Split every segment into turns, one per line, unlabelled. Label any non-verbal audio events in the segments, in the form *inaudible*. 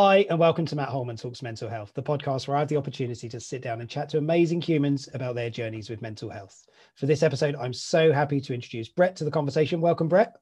Hi, and welcome to Matt Holman Talks Mental Health, the podcast where I have the opportunity to sit down and chat to amazing humans about their journeys with mental health. For this episode, I'm so happy to introduce Brett to the conversation. Welcome, Brett.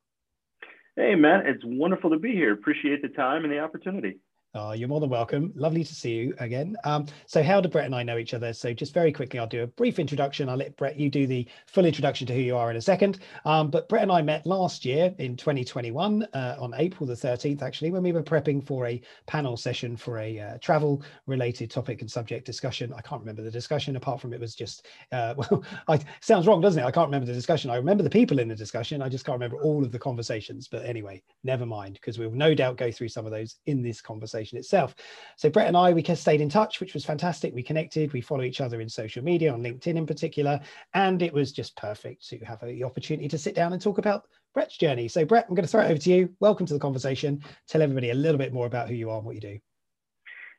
Hey, Matt, it's wonderful to be here. Appreciate the time and the opportunity.
Oh, you're more than welcome. Lovely to see you again. Um, so, how do Brett and I know each other? So, just very quickly, I'll do a brief introduction. I'll let Brett you do the full introduction to who you are in a second. Um, but Brett and I met last year in 2021 uh, on April the 13th, actually, when we were prepping for a panel session for a uh, travel-related topic and subject discussion. I can't remember the discussion. Apart from it was just uh, *laughs* well, I, sounds wrong, doesn't it? I can't remember the discussion. I remember the people in the discussion. I just can't remember all of the conversations. But anyway, never mind, because we'll no doubt go through some of those in this conversation itself. So Brett and I, we stayed in touch, which was fantastic. We connected, we follow each other in social media, on LinkedIn in particular, and it was just perfect to have the opportunity to sit down and talk about Brett's journey. So Brett, I'm going to throw it over to you. Welcome to the conversation. Tell everybody a little bit more about who you are and what you do.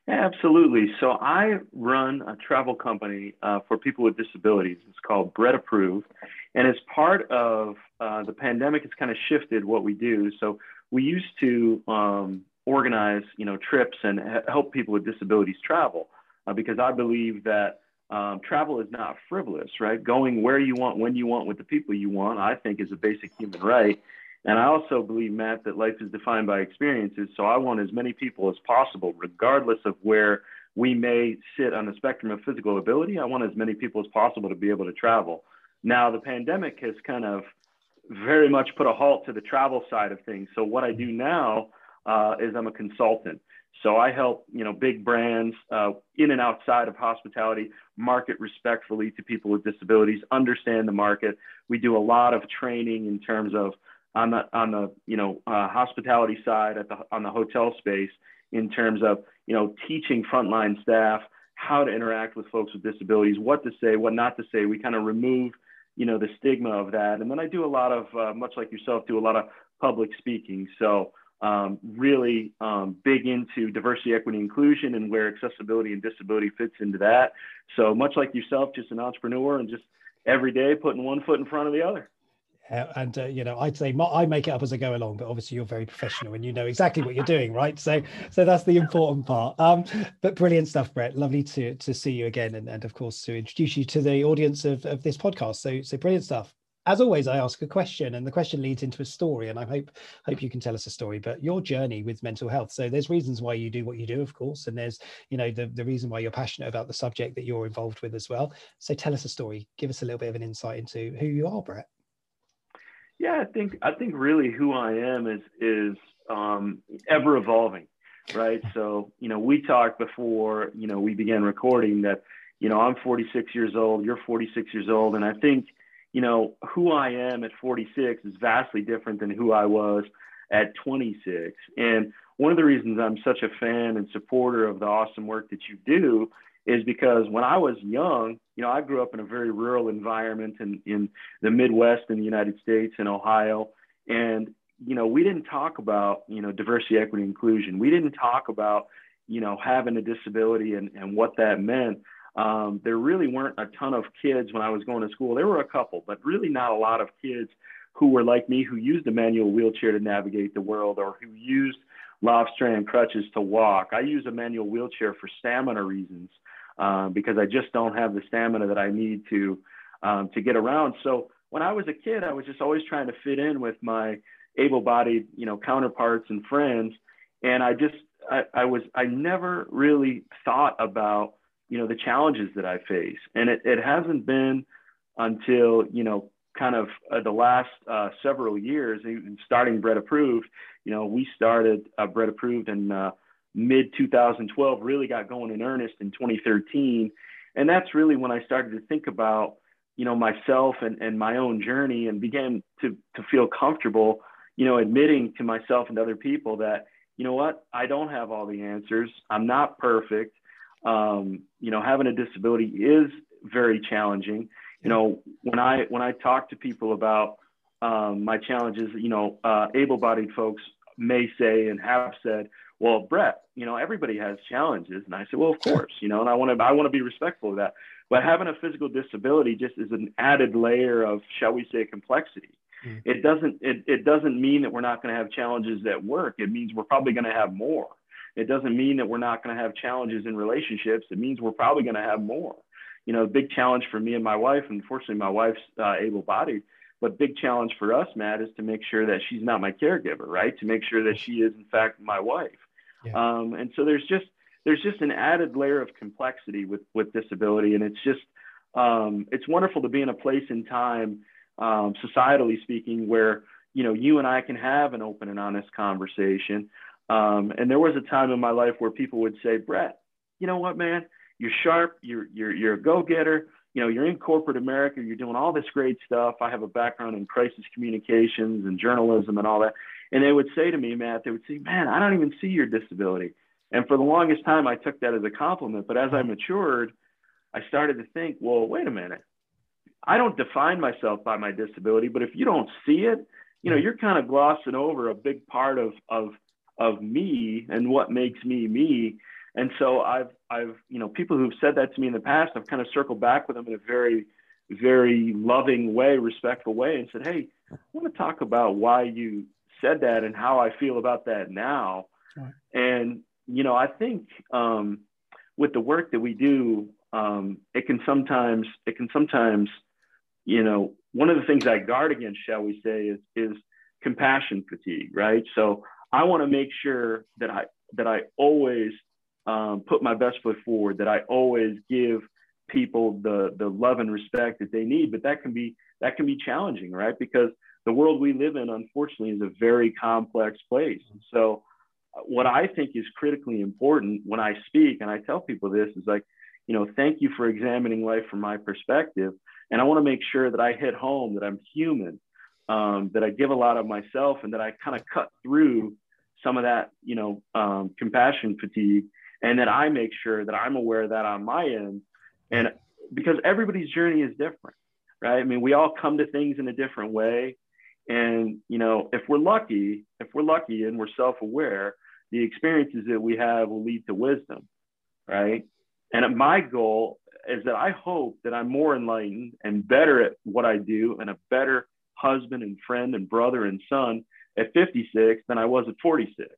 Absolutely. So I run a travel company uh, for people with disabilities. It's called Brett Approved. And as part of uh, the pandemic, it's kind of shifted what we do. So we used to um, organize, you know, trips and help people with disabilities travel, uh, because I believe that um, travel is not frivolous, right? Going where you want, when you want, with the people you want, I think is a basic human right. And I also believe, Matt, that life is defined by experiences. So I want as many people as possible, regardless of where we may sit on the spectrum of physical ability. I want as many people as possible to be able to travel. Now, the pandemic has kind of very much put a halt to the travel side of things. So what I do now uh, is I'm a consultant. So I help you know big brands uh, in and outside of hospitality market respectfully to people with disabilities, understand the market. We do a lot of training in terms of on the on the you know uh, hospitality side at the on the hotel space in terms of you know teaching frontline staff how to interact with folks with disabilities, what to say, what not to say. We kind of remove you know the stigma of that, and then I do a lot of uh, much like yourself, do a lot of public speaking. So um, really um, big into diversity, equity, inclusion, and where accessibility and disability fits into that. So much like yourself, just an entrepreneur and just every day putting one foot in front of the other.
Uh, and uh, you know, I'd say I make it up as I go along, but obviously you're very professional and you know exactly what you're doing, right? So, so that's the important part. Um, but brilliant stuff, Brett. Lovely to to see you again, and, and of course to introduce you to the audience of, of this podcast. So, so brilliant stuff as always, I ask a question, and the question leads into a story. And I hope hope you can tell us a story. But your journey with mental health. So there's reasons why you do what you do, of course, and there's you know the the reason why you're passionate about the subject that you're involved with as well. So tell us a story. Give us a little bit of an insight into who you are, Brett.
Yeah, I think I think really who I am is is um, ever evolving, right? So you know, we talked before you know we began recording that you know I'm 46 years old, you're 46 years old, and I think you know, who I am at 46 is vastly different than who I was at 26. And one of the reasons I'm such a fan and supporter of the awesome work that you do is because when I was young, you know, I grew up in a very rural environment in, in the Midwest in the United States in Ohio. And, you know, we didn't talk about, you know, diversity, equity, inclusion. We didn't talk about, you know, having a disability and, and what that meant um, there really weren't a ton of kids when I was going to school. There were a couple, but really not a lot of kids who were like me, who used a manual wheelchair to navigate the world or who used Lofstrand crutches to walk. I use a manual wheelchair for stamina reasons um, because I just don't have the stamina that I need to um, to get around. So when I was a kid, I was just always trying to fit in with my able-bodied, you know, counterparts and friends, and I just I, I was I never really thought about you know, the challenges that I face. And it, it hasn't been until, you know, kind of uh, the last uh, several years, starting Brett Approved, you know, we started uh, Brett Approved in uh, mid 2012, really got going in earnest in 2013. And that's really when I started to think about, you know, myself and, and my own journey and began to, to feel comfortable, you know, admitting to myself and other people that, you know what, I don't have all the answers. I'm not perfect um, you know, having a disability is very challenging. You know, when I when I talk to people about um, my challenges, you know, uh, able-bodied folks may say and have said, "Well, Brett, you know, everybody has challenges," and I say, "Well, of course, you know, and I want to I want to be respectful of that." But having a physical disability just is an added layer of, shall we say, complexity. Mm. It doesn't it, it doesn't mean that we're not going to have challenges at work. It means we're probably going to have more. It doesn't mean that we're not going to have challenges in relationships. It means we're probably going to have more. You know, big challenge for me and my wife. And unfortunately, my wife's uh, able-bodied, but big challenge for us, Matt, is to make sure that she's not my caregiver, right? To make sure that she is in fact my wife. Yeah. Um, and so there's just there's just an added layer of complexity with with disability, and it's just um, it's wonderful to be in a place in time, um, societally speaking, where you know you and I can have an open and honest conversation. Um, and there was a time in my life where people would say, Brett, you know what, man, you're sharp, you're you're you're a go-getter. You know, you're in corporate America, you're doing all this great stuff. I have a background in crisis communications and journalism and all that. And they would say to me, Matt, they would say, man, I don't even see your disability. And for the longest time, I took that as a compliment. But as I matured, I started to think, well, wait a minute. I don't define myself by my disability, but if you don't see it, you know, you're kind of glossing over a big part of of of me and what makes me me. And so I've I've you know people who've said that to me in the past, I've kind of circled back with them in a very very loving way, respectful way, and said, hey, I want to talk about why you said that and how I feel about that now. And you know, I think um, with the work that we do, um, it can sometimes it can sometimes you know one of the things i guard against shall we say is is compassion fatigue right so i want to make sure that i that i always um, put my best foot forward that i always give people the the love and respect that they need. But that can be that can be challenging right? Because the world we live in unfortunately is a very complex place. So uh, what i think is critically important when i speak and i tell people this is like you know, thank you for examining life from my perspective. And I want to make sure that I hit home that I'm human, um, that I give a lot of myself, and that I kind of cut through some of that, you know, um, compassion fatigue, and that I make sure that I'm aware of that on my end. And because everybody's journey is different, right? I mean, we all come to things in a different way. And, you know, if we're lucky, if we're lucky and we're self aware, the experiences that we have will lead to wisdom, right? And my goal is that I hope that I'm more enlightened and better at what I do and a better husband and friend and brother and son at 56 than I was at 46.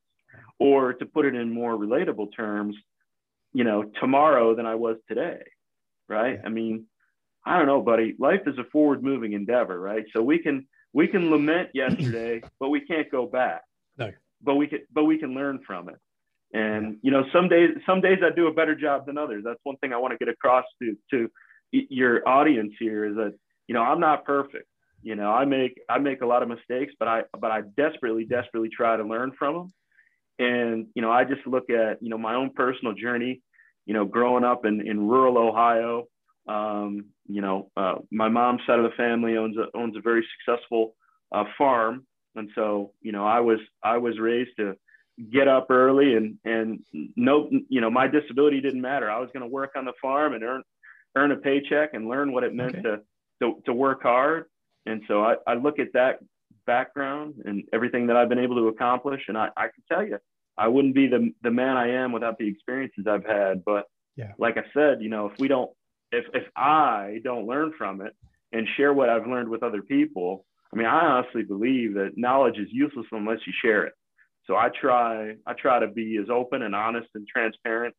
Or to put it in more relatable terms, you know, tomorrow than I was today. Right. I mean, I don't know, buddy. Life is a forward moving endeavor, right? So we can we can lament *clears throat* yesterday, but we can't go back.
No.
But we can but we can learn from it. And you know, some days some days I do a better job than others. That's one thing I want to get across to to your audience here is that you know I'm not perfect. You know, I make I make a lot of mistakes, but I but I desperately desperately try to learn from them. And you know, I just look at you know my own personal journey. You know, growing up in in rural Ohio. Um, you know, uh, my mom's side of the family owns a owns a very successful uh, farm, and so you know I was I was raised to get up early and and no you know my disability didn't matter i was going to work on the farm and earn earn a paycheck and learn what it meant okay. to, to to work hard and so I, I look at that background and everything that i've been able to accomplish and i, I can tell you i wouldn't be the, the man i am without the experiences i've had but yeah. like i said you know if we don't if if i don't learn from it and share what i've learned with other people i mean i honestly believe that knowledge is useless unless you share it so I try I try to be as open and honest and transparent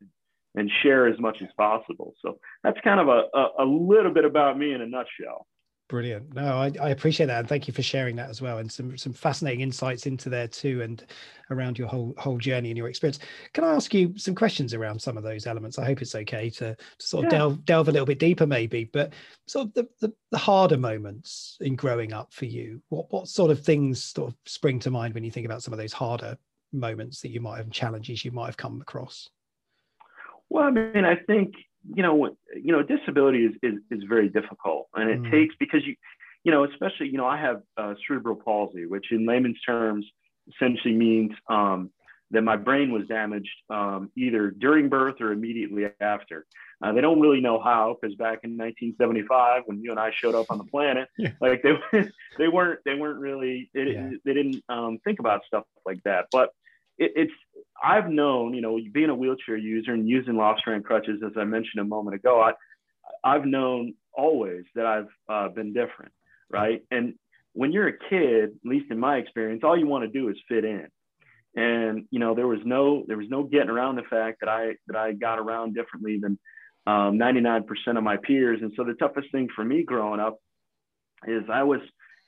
and share as much as possible. So that's kind of a, a, a little bit about me in a nutshell.
Brilliant. No, I, I, appreciate that, and thank you for sharing that as well, and some some fascinating insights into there too, and around your whole whole journey and your experience. Can I ask you some questions around some of those elements? I hope it's okay to, to sort of yeah. delve delve a little bit deeper, maybe. But sort of the, the, the harder moments in growing up for you. What what sort of things sort of spring to mind when you think about some of those harder moments that you might have challenges you might have come across?
Well, I mean, I think you know, you know, disability is, is, is very difficult and it mm. takes because you, you know, especially, you know, I have uh, cerebral palsy, which in layman's terms essentially means um, that my brain was damaged um, either during birth or immediately after. Uh, they don't really know how because back in 1975, when you and I showed up on the planet, *laughs* yeah. like they *laughs* they weren't they weren't really they, yeah. they didn't um, think about stuff like that. But it, it's I've known, you know, being a wheelchair user and using Lofstrand crutches, as I mentioned a moment ago, I, I've known always that I've uh, been different, right? And when you're a kid, at least in my experience, all you want to do is fit in. and you know there was no there was no getting around the fact that I that I got around differently than um, 99% of my peers. And so the toughest thing for me growing up is I was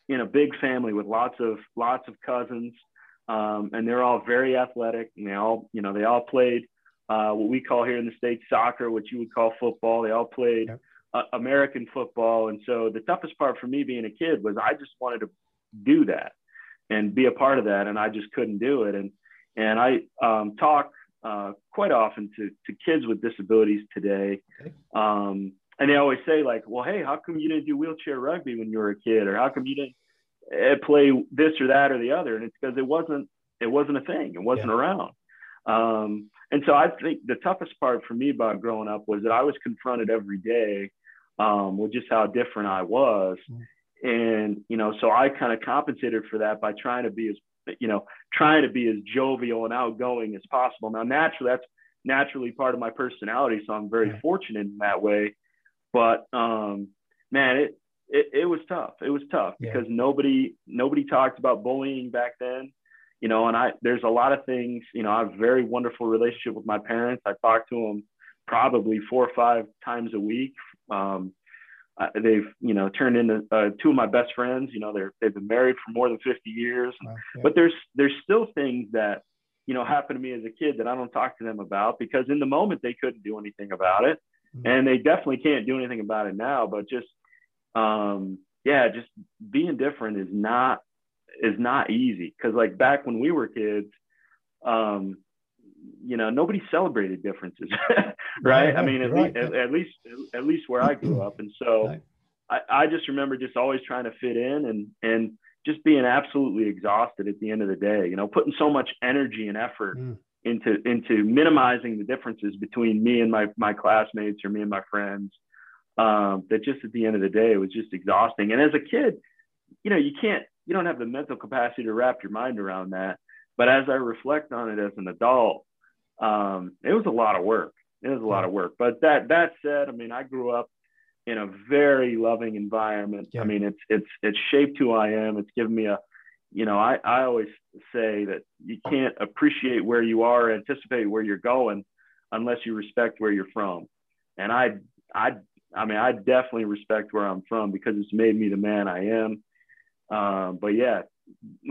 in a big family with lots of lots of cousins, um, and they're all very athletic, and they all you know they all played uh, what we call here in the states soccer, what you would call football. They all played. Yep. Uh, American football. And so the toughest part for me being a kid was I just wanted to do that and be a part of that. And I just couldn't do it. And, and I um, talk uh, quite often to, to kids with disabilities today. Okay. Um, and they always say like, well, Hey, how come you didn't do wheelchair rugby when you were a kid? Or how come you didn't play this or that or the other? And it's because it wasn't, it wasn't a thing. It wasn't yeah. around. Um, and so I think the toughest part for me about growing up was that I was confronted every day um, with just how different I was. Mm. And, you know, so I kind of compensated for that by trying to be as you know, trying to be as jovial and outgoing as possible. Now, naturally, that's naturally part of my personality, so I'm very yeah. fortunate in that way. But um, man, it, it it was tough. It was tough yeah. because nobody nobody talked about bullying back then. You know, and I there's a lot of things. You know, I have a very wonderful relationship with my parents. I talk to them probably four or five times a week. Um, uh, they've you know turned into uh, two of my best friends you know they're they've been married for more than 50 years and, yeah. but there's there's still things that you know happened to me as a kid that i don't talk to them about because in the moment they couldn't do anything about it mm-hmm. and they definitely can't do anything about it now but just um yeah just being different is not is not easy because like back when we were kids um you know nobody celebrated differences *laughs* right? I mean at, right. least, at, at, least at least where I grew up and so *clears throat* right. I, I just remember just always trying to fit in and and just being absolutely exhausted at the end of the day you know putting so much energy and effort mm. into into minimizing the differences between me and my my classmates or me and my friends um, that just at the end of the day it was just exhausting and as a kid you know you can't you don't have the mental capacity to wrap your mind around that but as i reflect on it as an adult um, it was a lot of work. It was a lot of work. But that that said, I mean, I grew up in a very loving environment. Yeah. I mean, it's it's it's shaped who I am. It's given me a, you know, I I always say that you can't appreciate where you are, anticipate where you're going, unless you respect where you're from. And I I I mean, I definitely respect where I'm from because it's made me the man I am. Um, but yeah,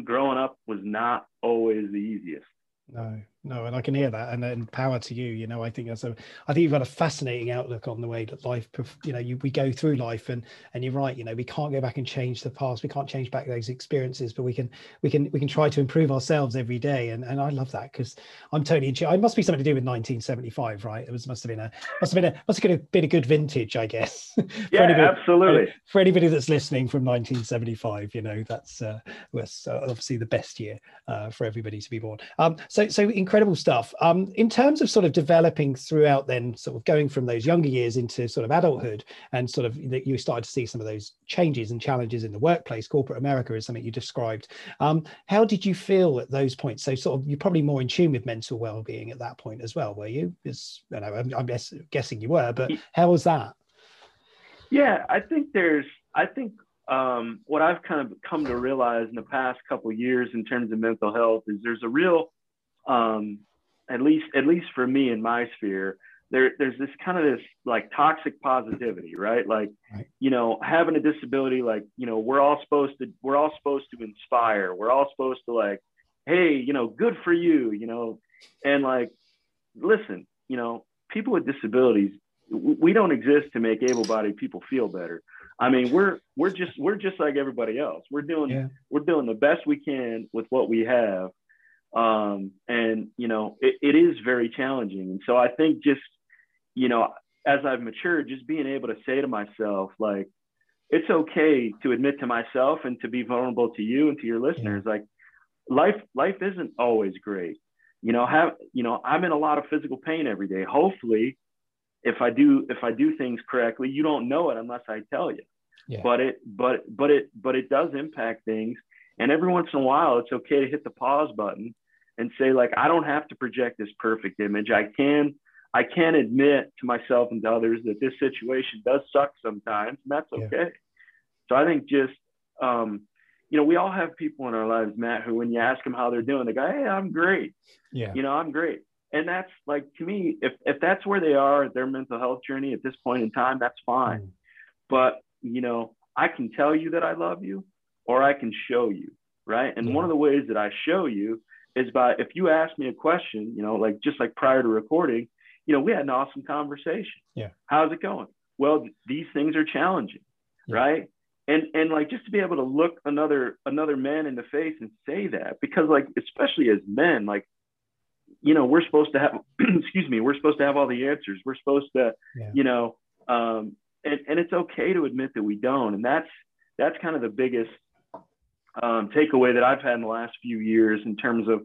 growing up was not always the easiest.
No, no, and I can hear that, and, and power to you. You know, I think that's a, I think you've got a fascinating outlook on the way that life, you know, you, we go through life, and and you're right. You know, we can't go back and change the past. We can't change back those experiences, but we can, we can, we can try to improve ourselves every day. And and I love that because I'm totally. I must be something to do with 1975, right? It was must have been a, must have been a, must have been a good vintage, I guess. *laughs*
yeah, anybody, absolutely.
For anybody that's listening from 1975, you know, that's uh, was uh, obviously the best year uh, for everybody to be born. Um, so so incredible stuff. Um, in terms of sort of developing throughout, then sort of going from those younger years into sort of adulthood, and sort of that you started to see some of those changes and challenges in the workplace. Corporate America is something you described. Um, how did you feel at those points? So sort of you're probably more in tune with mental well-being at that point as well, were you? Is you know, I'm, I'm guess, guessing you were, but how was that?
Yeah, I think there's. I think um, what I've kind of come to realize in the past couple years in terms of mental health is there's a real um, at least at least for me in my sphere, there there's this kind of this like toxic positivity, right? Like, right. you know, having a disability, like, you know, we're all supposed to we're all supposed to inspire. We're all supposed to like, hey, you know, good for you, you know, and like, listen, you know, people with disabilities, we don't exist to make able-bodied people feel better. I mean, we're we're just we're just like everybody else. We're doing yeah. we're doing the best we can with what we have um, and you know it, it is very challenging. And so i think just you know as i've matured just being able to say to myself like it's okay to admit to myself and to be vulnerable to you and to your listeners. Like life life isn't always great. You know have you know i'm in a lot of physical pain every day. Hopefully if i do if i do things correctly you don't know it unless i tell you. Yeah. but it but but it but it does impact things. And every once in a while it's okay to hit the pause button and say like I don't have to project this perfect image. I can I can admit to myself and to others that this situation does suck sometimes, and that's okay. Yeah. So I think just um, you know, we all have people in our lives, Matt, who when you ask them how they're doing, they go, Hey, I'm great.
Yeah.
You know, I'm great. And that's like to me, if if that's where they are, their mental health journey at this point in time, that's fine. Mm. But you know, I can tell you that I love you, or I can show you, right? And yeah. one of the ways that I show you is by if you ask me a question, you know, like just like prior to recording, you know, we had an awesome conversation.
Yeah.
How's it going? Well, these things are challenging, yeah. right? And and like just to be able to look another another man in the face and say that because like especially as men, like you know, we're supposed to have *clears throat* excuse me, we're supposed to have all the answers. We're supposed to, yeah. you know, um, and, and it's okay to admit that we don't. And that's that's kind of the biggest um, takeaway that I've had in the last few years in terms of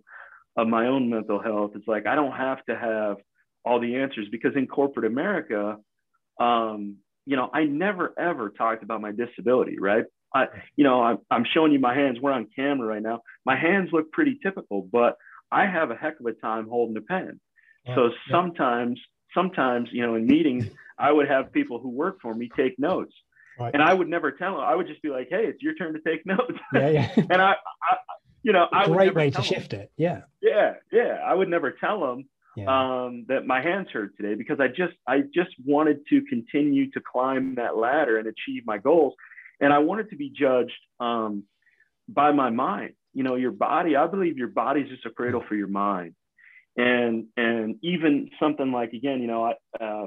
of my own mental health. It's like I don't have to have all the answers because in corporate America, um, you know, I never ever talked about my disability, right? I, you know, I'm, I'm showing you my hands. We're on camera right now. My hands look pretty typical, but I have a heck of a time holding a pen. Yeah, so sometimes, yeah. sometimes, you know, in meetings, I would have people who work for me take notes. Right. And I would never tell them. I would just be like, "Hey, it's your turn to take notes."
Yeah, yeah. *laughs*
and I, I, you know, I
great way to shift it. Yeah.
Yeah, yeah. I would never tell them yeah. um, that my hands hurt today because I just, I just wanted to continue to climb that ladder and achieve my goals, and I wanted to be judged um, by my mind. You know, your body. I believe your body is just a cradle for your mind, and and even something like again, you know, I. Uh,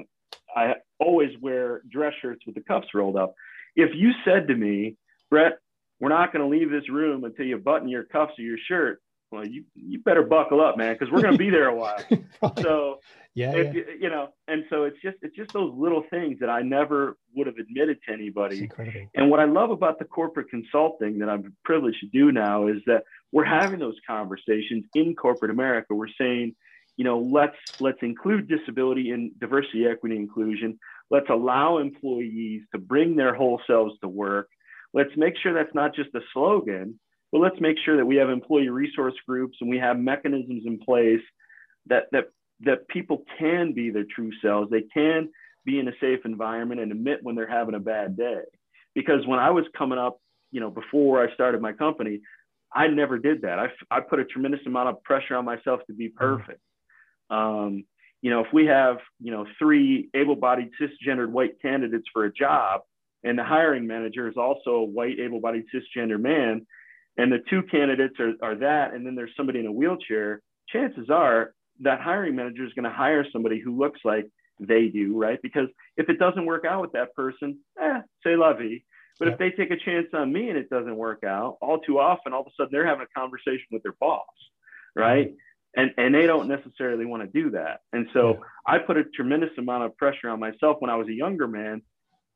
I always wear dress shirts with the cuffs rolled up. If you said to me, Brett, we're not going to leave this room until you button your cuffs of your shirt, well, you you better buckle up, man, because we're going to be there a while. *laughs* So
yeah,
if,
yeah,
you know, and so it's just it's just those little things that I never would have admitted to anybody. And what I love about the corporate consulting that I'm privileged to do now is that we're having those conversations in corporate America. We're saying, you know, let's let's include disability and diversity, equity, inclusion. Let's allow employees to bring their whole selves to work. Let's make sure that's not just a slogan, but let's make sure that we have employee resource groups and we have mechanisms in place that that that people can be their true selves. They can be in a safe environment and admit when they're having a bad day. Because when I was coming up, you know, before I started my company, I never did that. I, I put a tremendous amount of pressure on myself to be mm-hmm. perfect. Um, you know, if we have, you know, three able-bodied cisgendered white candidates for a job, and the hiring manager is also a white able-bodied cisgender man, and the two candidates are, are that, and then there's somebody in a wheelchair, chances are that hiring manager is going to hire somebody who looks like they do, right? Because if it doesn't work out with that person, eh, say la vie. But if they take a chance on me and it doesn't work out, all too often, all of a sudden they're having a conversation with their boss, right? Mm-hmm and and they don't necessarily want to do that. And so yeah. I put a tremendous amount of pressure on myself when I was a younger man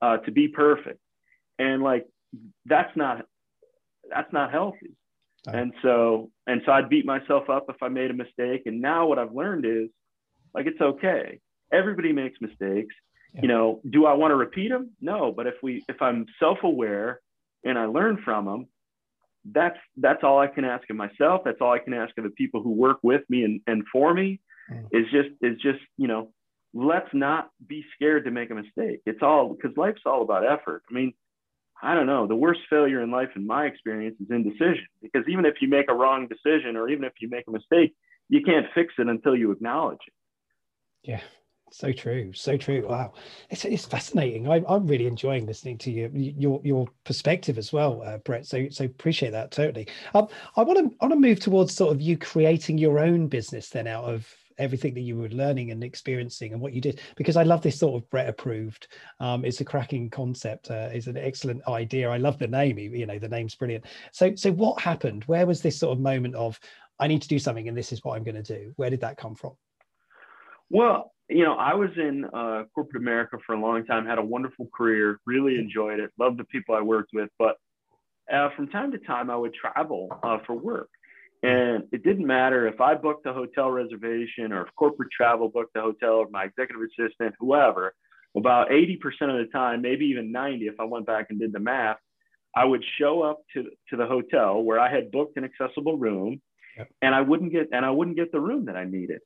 uh, to be perfect, and like that's not that's not healthy. Oh. And so and so I'd beat myself up if I made a mistake. And now what I've learned is like it's okay. Everybody makes mistakes. Yeah. You know, do I want to repeat them? No, but if we if I'm self-aware and I learn from them, that's that's all I can ask of myself. That's all I can ask of the people who work with me and, and for me mm. is just is just, you know, let's not be scared to make a mistake. It's all because life's all about effort. I mean, I don't know. The worst failure in life, in my experience, is indecision. Because even if you make a wrong decision or even if you make a mistake, you can't fix it until you acknowledge it.
Yeah, so true so true wow. It's, it's fascinating I, i'm really enjoying listening to you your your perspective as well uh, brett so so appreciate that totally. Um, i want to want to move towards sort of you creating your own business then out of everything that you were learning and experiencing and what you did because i love this sort of brett approved um, it's a cracking concept uh, it's an excellent idea i love the name you know the name's brilliant. So so what happened? Where was this sort of moment of i need to do something and this is what i'm going to do where did that come from?
Well you know, I was in uh, corporate America for a long time, had a wonderful career, really enjoyed it, loved the people I worked with. But uh, from time to time, I would travel uh, for work. And it didn't matter if I booked a hotel reservation or if corporate travel booked a hotel or my executive assistant, whoever, about 80% of the time, maybe even 90, if I went back and did the math, I would show up to, to the hotel where I had booked an accessible room yep. and I wouldn't get, and I wouldn't get the room that I needed.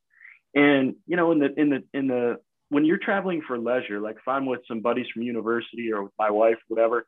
And you know, in the in the in the when you're traveling for leisure, like if I'm with some buddies from university or with my wife, whatever,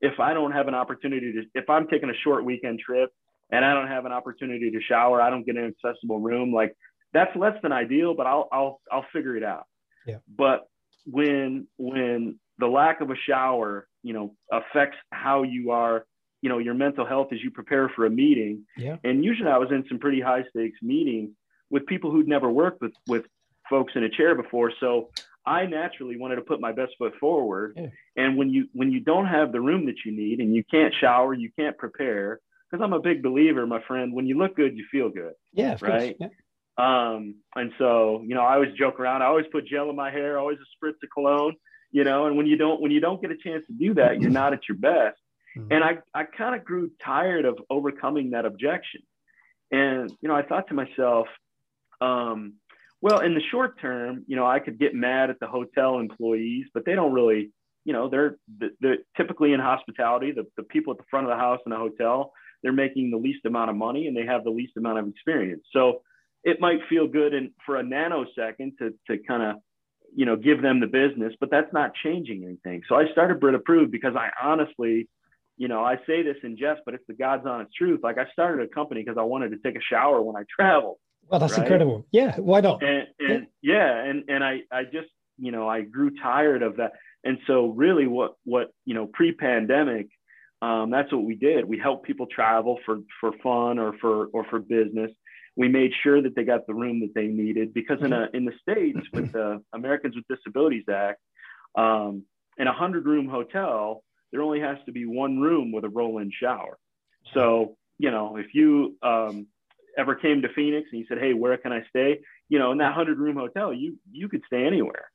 if I don't have an opportunity to, if I'm taking a short weekend trip and I don't have an opportunity to shower, I don't get an accessible room. Like that's less than ideal, but I'll I'll I'll figure it out.
Yeah.
But when when the lack of a shower, you know, affects how you are, you know, your mental health as you prepare for a meeting.
Yeah.
And usually I was in some pretty high stakes meetings with people who'd never worked with with folks in a chair before. So I naturally wanted to put my best foot forward.
Yeah.
And when you when you don't have the room that you need and you can't shower, you can't prepare, because I'm a big believer, my friend, when you look good, you feel good.
Yeah,
Right.
Yeah.
Um, and so, you know, I always joke around. I always put gel in my hair, always a spritz of cologne, you know, and when you don't when you don't get a chance to do that, you're not at your best.
Mhm.
And I, I kind of grew tired of overcoming that objection. And, you know, I thought to myself, um, well, in the short term, you know, I could get mad at the hotel employees, but they don't really, you know, they're, they're typically in hospitality, the, the people at the front of the house in a hotel, they're making the least amount of money and they have the least amount of experience. So it might feel good and for a nanosecond to, to kind of, you know, give them the business, but that's not changing anything. So I started Brett Approved because I honestly, you know, I say this in jest, but it's the God's honest truth. Like I started a company because I wanted to take a shower when I travel.
Well, that's
Right.
incredible. Yeah. Why not?
And, and yeah, and and I I just you know I grew tired of that. And so really, what what you know pre-pandemic, um, that's what we did. We helped people travel for for fun or for or for business. We made sure that they got the room that they needed because in a in the states with the Americans with Disabilities Act, um, in a hundred room hotel, there only has to be one room with a roll-in shower. So you know if you um, ever came to Phoenix and you said, "Hey, where can I stay?" You know, in that hundred room hotel, you you could stay anywhere.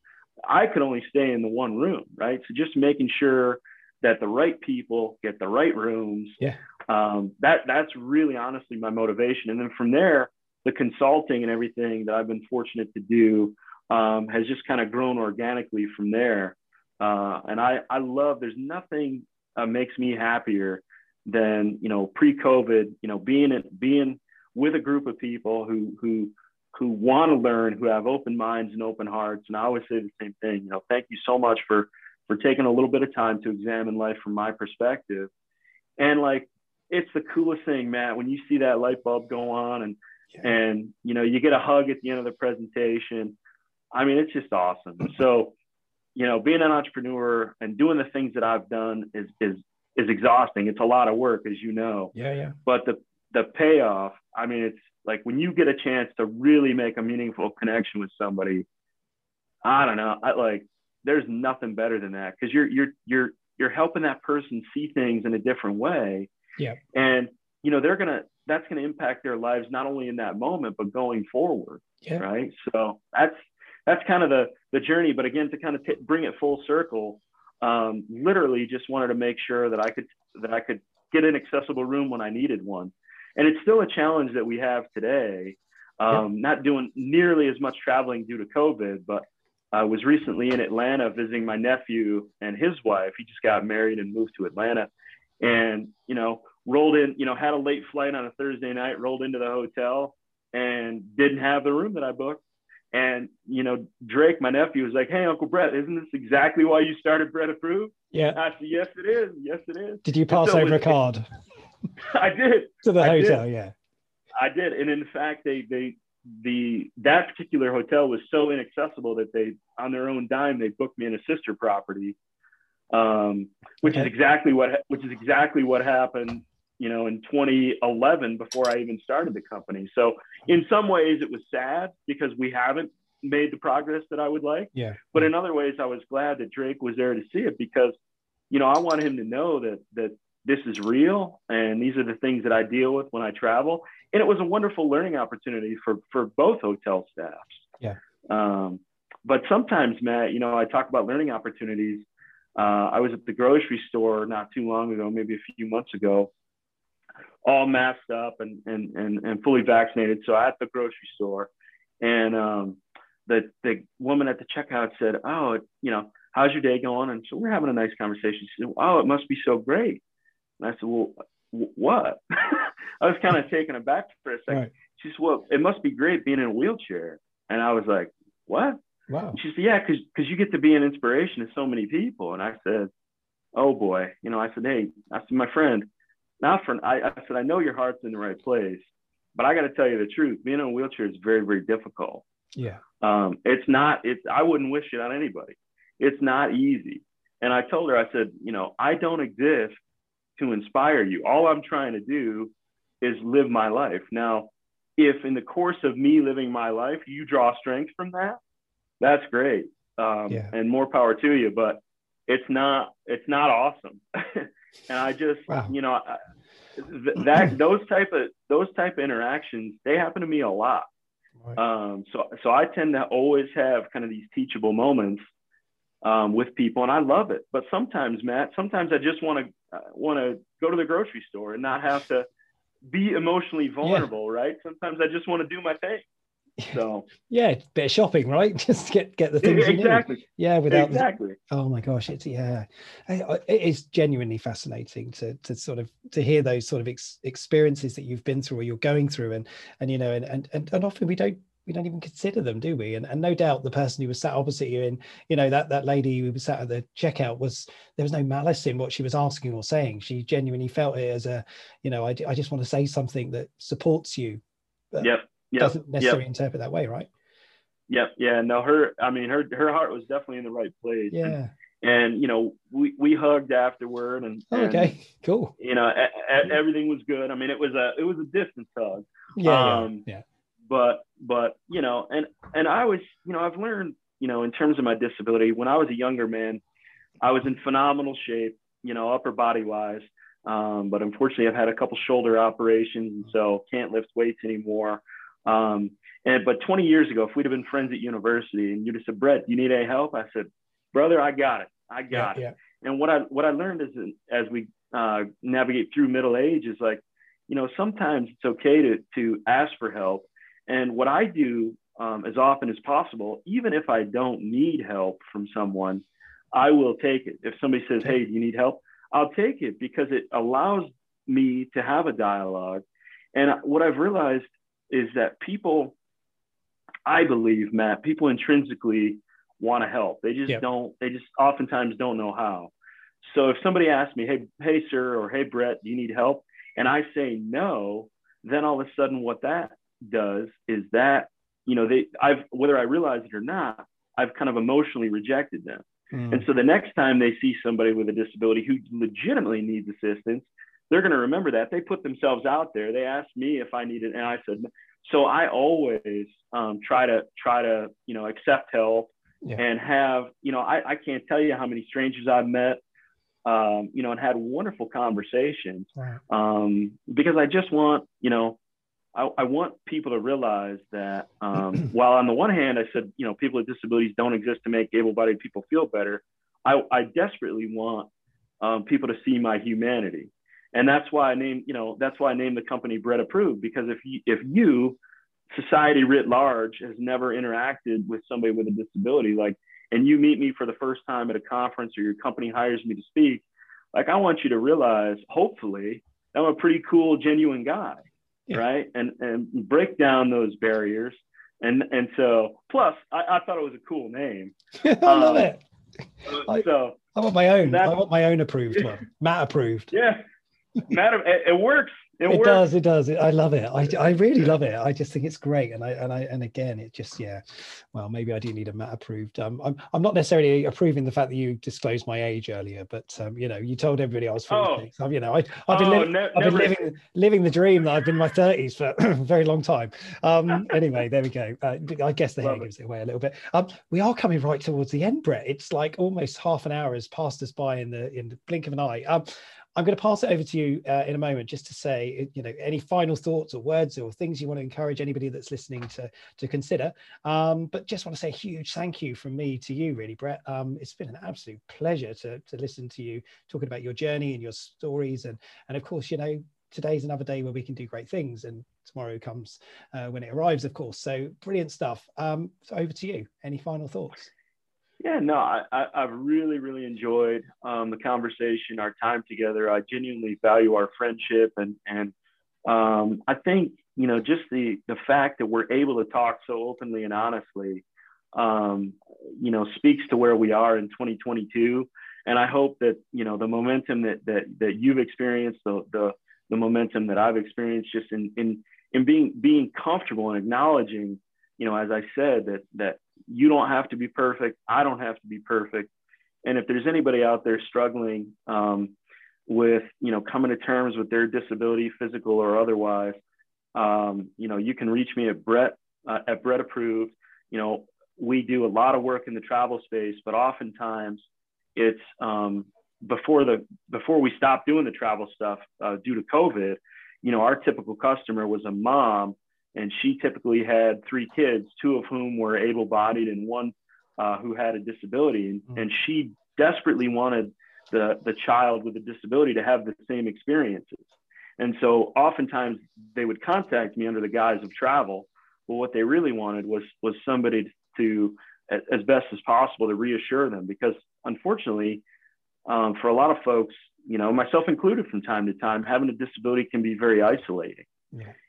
I could only stay in the one room, right? So just making sure that the right people get the right rooms.
Yeah.
Um, that that's really honestly my motivation. And then from there, the consulting and everything that I've been fortunate to do um, has just kind of grown organically from there. Uh, and I I love. There's nothing uh, makes me happier than you know pre-COVID. You know, being it being with a group of people who who who want to learn, who have open minds and open hearts. And I always say the same thing. You know, thank you so much for for taking a little bit of time to examine life from my perspective. And like, it's the coolest thing, Matt, when you see that light bulb go on and
Yeah.
and you know you get a hug at the end of the presentation. I mean, it's just awesome. *laughs* So, you know, being an entrepreneur and doing the things that I've done is is is exhausting. It's a lot of work, as you know
Yeah. Yeah.
but the the payoff i mean it's like when you get a chance to really make a meaningful connection with somebody i don't know i like there's nothing better than that because you're you're you're you're helping that person see things in a different way
Yeah.
and you know they're gonna that's gonna impact their lives not only in that moment but going forward
Yeah.
right so that's that's kind of the the journey but again to kind of t- bring it full circle um, literally just wanted to make sure that i could that i could get an accessible room when i needed one and it's still a challenge that we have today um, not doing nearly as much traveling due to covid but i was recently in atlanta visiting my nephew and his wife. He just got married and moved to atlanta and you know rolled in you know had a late flight on a thursday night rolled into the hotel and didn't have the room that i booked. And you know drake my nephew was like hey uncle brett isn't this exactly why you started Brett approved?
Yeah.
i said yes it is. Yes it is.
Did you pass
so
over a card *laughs* *laughs*
i did
to the
I did.
hotel? Yeah.
I did, and in fact, they they the that particular hotel was so inaccessible that they on their own dime they booked me in a sister property, um, which is exactly what which is exactly what happened, you know, in 2011 before I even started the company. So in some ways, it was sad because we haven't made the progress that I would like.
Yeah.
But in other ways, I was glad that Drake was there to see it because, you know, I want him to know that that this is real and these are the things that I deal with when I travel. And it was a wonderful learning opportunity for for both hotel staffs.
Yeah.
Um, but sometimes, Matt, you know, I talk about learning opportunities. Uh, I was at the grocery store not too long ago, maybe a few months ago, all masked up and and and, and fully vaccinated. So at the grocery store, and um, the the woman at the checkout said, "Oh, you know, how's your day going?" And so we're having a nice conversation. She said, "Oh, it must be so great." And I said, "Well, w- what?" *laughs* I was kind of taken aback for a second.
Right.
She said, "Well, it must be great being in a wheelchair." And I was like, "What?"
Wow.
She said, "Yeah, because because you get to be an inspiration to so many people." And I said, oh boy, you know, I said, hey, I said, my friend, now for I, I said, I know your heart's in the right place, but I got to tell you the truth. Being in a wheelchair is very, very difficult.
Yeah.
Um, it's not. It's. I wouldn't wish it on anybody. It's not easy. And I told her, I said, you know, I don't exist to inspire you. All I'm trying to do is live my life. Now, if in the course of me living my life, you draw strength from that, that's great. Um, yeah. and more power to you. But it's not. It's not awesome. *laughs* and I just, wow. you know, I, that *clears throat* those type of those type of interactions they happen to me a lot. Right. Um, so so I tend to always have kind of these teachable moments um, with people, and I love it. But sometimes, Matt, sometimes I just want to uh, want to go to the grocery store and not have to be emotionally vulnerable, yeah. right? Sometimes I just want to do my thing. So *laughs*
yeah, bit of shopping, right? *laughs* Just get get the things
exactly.
Yeah, without
exactly.
The, oh my gosh, it's yeah, it is genuinely fascinating to to sort of to hear those sort of ex- experiences that you've been through or you're going through, and and you know, and and and, and often we don't we don't even consider them, do we? And, and no doubt the person who was sat opposite you, and you know that that lady who was sat at the checkout was there was no malice in what she was asking or saying. She genuinely felt it as a, you know, I, I just want to say something that supports you.
But, yep yep.
doesn't necessarily
yep.
interpret that way, right?
Yep. Yeah. No, her, I mean, her, her heart was definitely in the right place.
Yeah.
And, and you know, we, we hugged afterward and,
oh, okay, cool.
You know, a, a, everything was good. I mean, it was a, it was a distance hug.
Yeah. Um, yeah.
But, but, you know, and, and I was, you know, I've learned, you know, in terms of my disability, when I was a younger man, I was in phenomenal shape, you know, upper body wise. Um, but unfortunately, I've had a couple shoulder operations, and so can't lift weights anymore. Um, and but 20 years ago, if we'd have been friends at university and you'd have said, Brett, you need any help? I said, brother, I got it. I got yeah, it. Yeah. And what I what I learned is as we uh, navigate through middle age is like, you know, sometimes it's okay to to ask for help. And what I do um, as often as possible, even if I don't need help from someone, I will take it. If somebody says, "Hey, do you need help?" I'll take it because it allows me to have a dialogue. And what I've realized is that people, I believe, Matt, people intrinsically want to help. They just yep. don't, they just oftentimes don't know how. So if somebody asks me, hey, hey, sir, or hey, Brett, do you need help? And I say no, then all of a sudden what that does is that, you know, they, I've, whether I realize it or not, I've kind of emotionally rejected them. Mm. And so the next time they see somebody with a disability who legitimately needs assistance, they're going to remember that they put themselves out there. They asked me if I needed, and I said, so I always um, try to try to you know accept help yeah. and have you know I, I can't tell you how many strangers I've met, um, you know, and had wonderful conversations um, because I just want you know I, I want people to realize that um, *clears throat* while on the one hand I said you know people with disabilities don't exist to make able-bodied people feel better, I, I desperately want um, people to see my humanity. And that's why I named, you know, that's why I named the company Brett Approved because if you, if you, society writ large, has never interacted with somebody with a disability, like, and you meet me for the first time at a conference or your company hires me to speak, like, I want you to realize, hopefully, I'm a pretty cool, genuine guy, yeah. right? And and break down those barriers. And and so, plus, I, I thought it was a cool name. *laughs*
I love um, it.
So
I, I want my own. I want my own approved one. *laughs* Matt approved.
Yeah, Madam, it, it works. It,
it does. It does. I love it. I, I really love it. I just think it's great. And I and I and again, it just yeah. Well, maybe I do need a Matt approved. Um, I'm I'm not necessarily approving the fact that you disclosed my age earlier, but um, you know, you told everybody I was 46. Oh. you know, I, I've been, oh, li- ne- I've been living living the dream that I've been in my 30s for *clears throat* a very long time. Um, anyway, there we go. Uh, I guess the hair gives it away a little bit. Um, we are coming right towards the end, Brett. It's like almost half an hour has passed us by in the in the blink of an eye. Um, I'm going to pass it over to you uh, in a moment, just to say, you know, any final thoughts or words or things you want to encourage anybody that's listening to to consider. Um, but just want to say a huge thank you from me to you, really, Brett. Um, it's been an absolute pleasure to to listen to you talking about your journey and your stories, and and of course, you know, today's another day where we can do great things, and tomorrow comes uh, when it arrives, of course. So brilliant stuff. Um, so over to you. Any final thoughts?
Yeah, no, I, I, have really, really enjoyed um, the conversation, our time together. I genuinely value our friendship, and and um, I think you know just the the fact that we're able to talk so openly and honestly, um, you know, speaks to where we are in 2022. and I hope that you know the momentum that that that you've experienced, the the the momentum that I've experienced, just in in in being being comfortable and acknowledging, you know, as I said, that that you don't have to be perfect, I don't have to be perfect, and if there's anybody out there struggling um, with you know coming to terms with their disability, physical or otherwise, um, you know, you can reach me at Brett uh, at Brett Approved. You know, we do a lot of work in the travel space, but oftentimes it's um, before the before we stopped doing the travel stuff uh, due to COVID. You know, our typical customer was a mom, and she typically had three kids, two of whom were able-bodied and one uh, who had a disability, and, mm-hmm. and she desperately wanted the the child with a disability to have the same experiences. And so oftentimes they would contact me under the guise of travel. But what they really wanted was was somebody to, as best as possible, to reassure them. Because unfortunately, um, for a lot of folks, you know, myself included, from time to time, having a disability can be very isolating.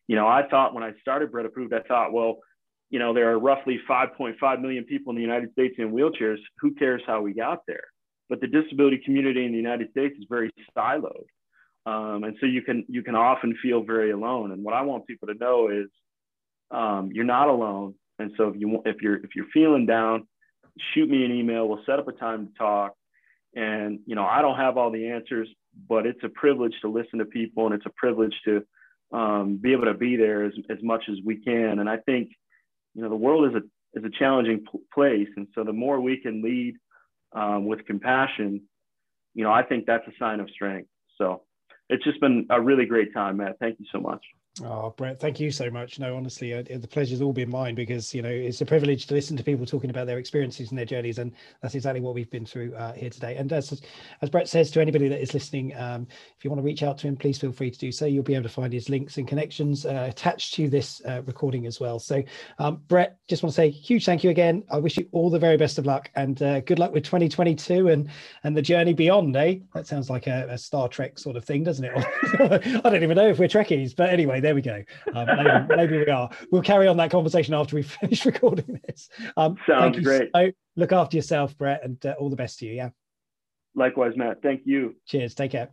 You know, I thought when I started Brett Approved, I thought, well, you know, there are roughly 5.5 million people in the United States in wheelchairs. Who cares how we got there? But the disability community in the United States is very siloed. Um, and so you can you can often feel very alone. And what I want people to know is um, you're not alone. And so if you if you're if you're feeling down, shoot me an email. We'll set up a time to talk. And you know I don't have all the answers, but it's a privilege to listen to people, and it's a privilege to um, be able to be there as, as much as we can. And I think you know the world is a is a challenging p- place, and so the more we can lead um, with compassion, you know I think that's a sign of strength. So it's just been a really great time, Matt. Thank you so much.
Oh, Brett, thank you so much. No, honestly, uh, the pleasure's all been mine because you know it's a privilege to listen to people talking about their experiences and their journeys, and that's exactly what we've been through uh, here today. And as as Brett says to anybody that is listening, um, if you want to reach out to him, please feel free to do so. You'll be able to find his links and connections uh, attached to this uh, recording as well. So, um, Brett, just want to say huge thank you again. I wish you all the very best of luck and uh, good luck with 2022 and and the journey beyond. Eh? That sounds like a, a Star Trek sort of thing, doesn't it? *laughs* I don't even know if we're Trekkies, but anyway, there we go. Um, maybe, *laughs* maybe, we are. We'll carry on that conversation after we *laughs* finish recording this.
Um, Sounds great.
So, look after yourself, Brett, and uh, all the best to you. Yeah.
Likewise, Matt. Thank you.
Cheers. Take care.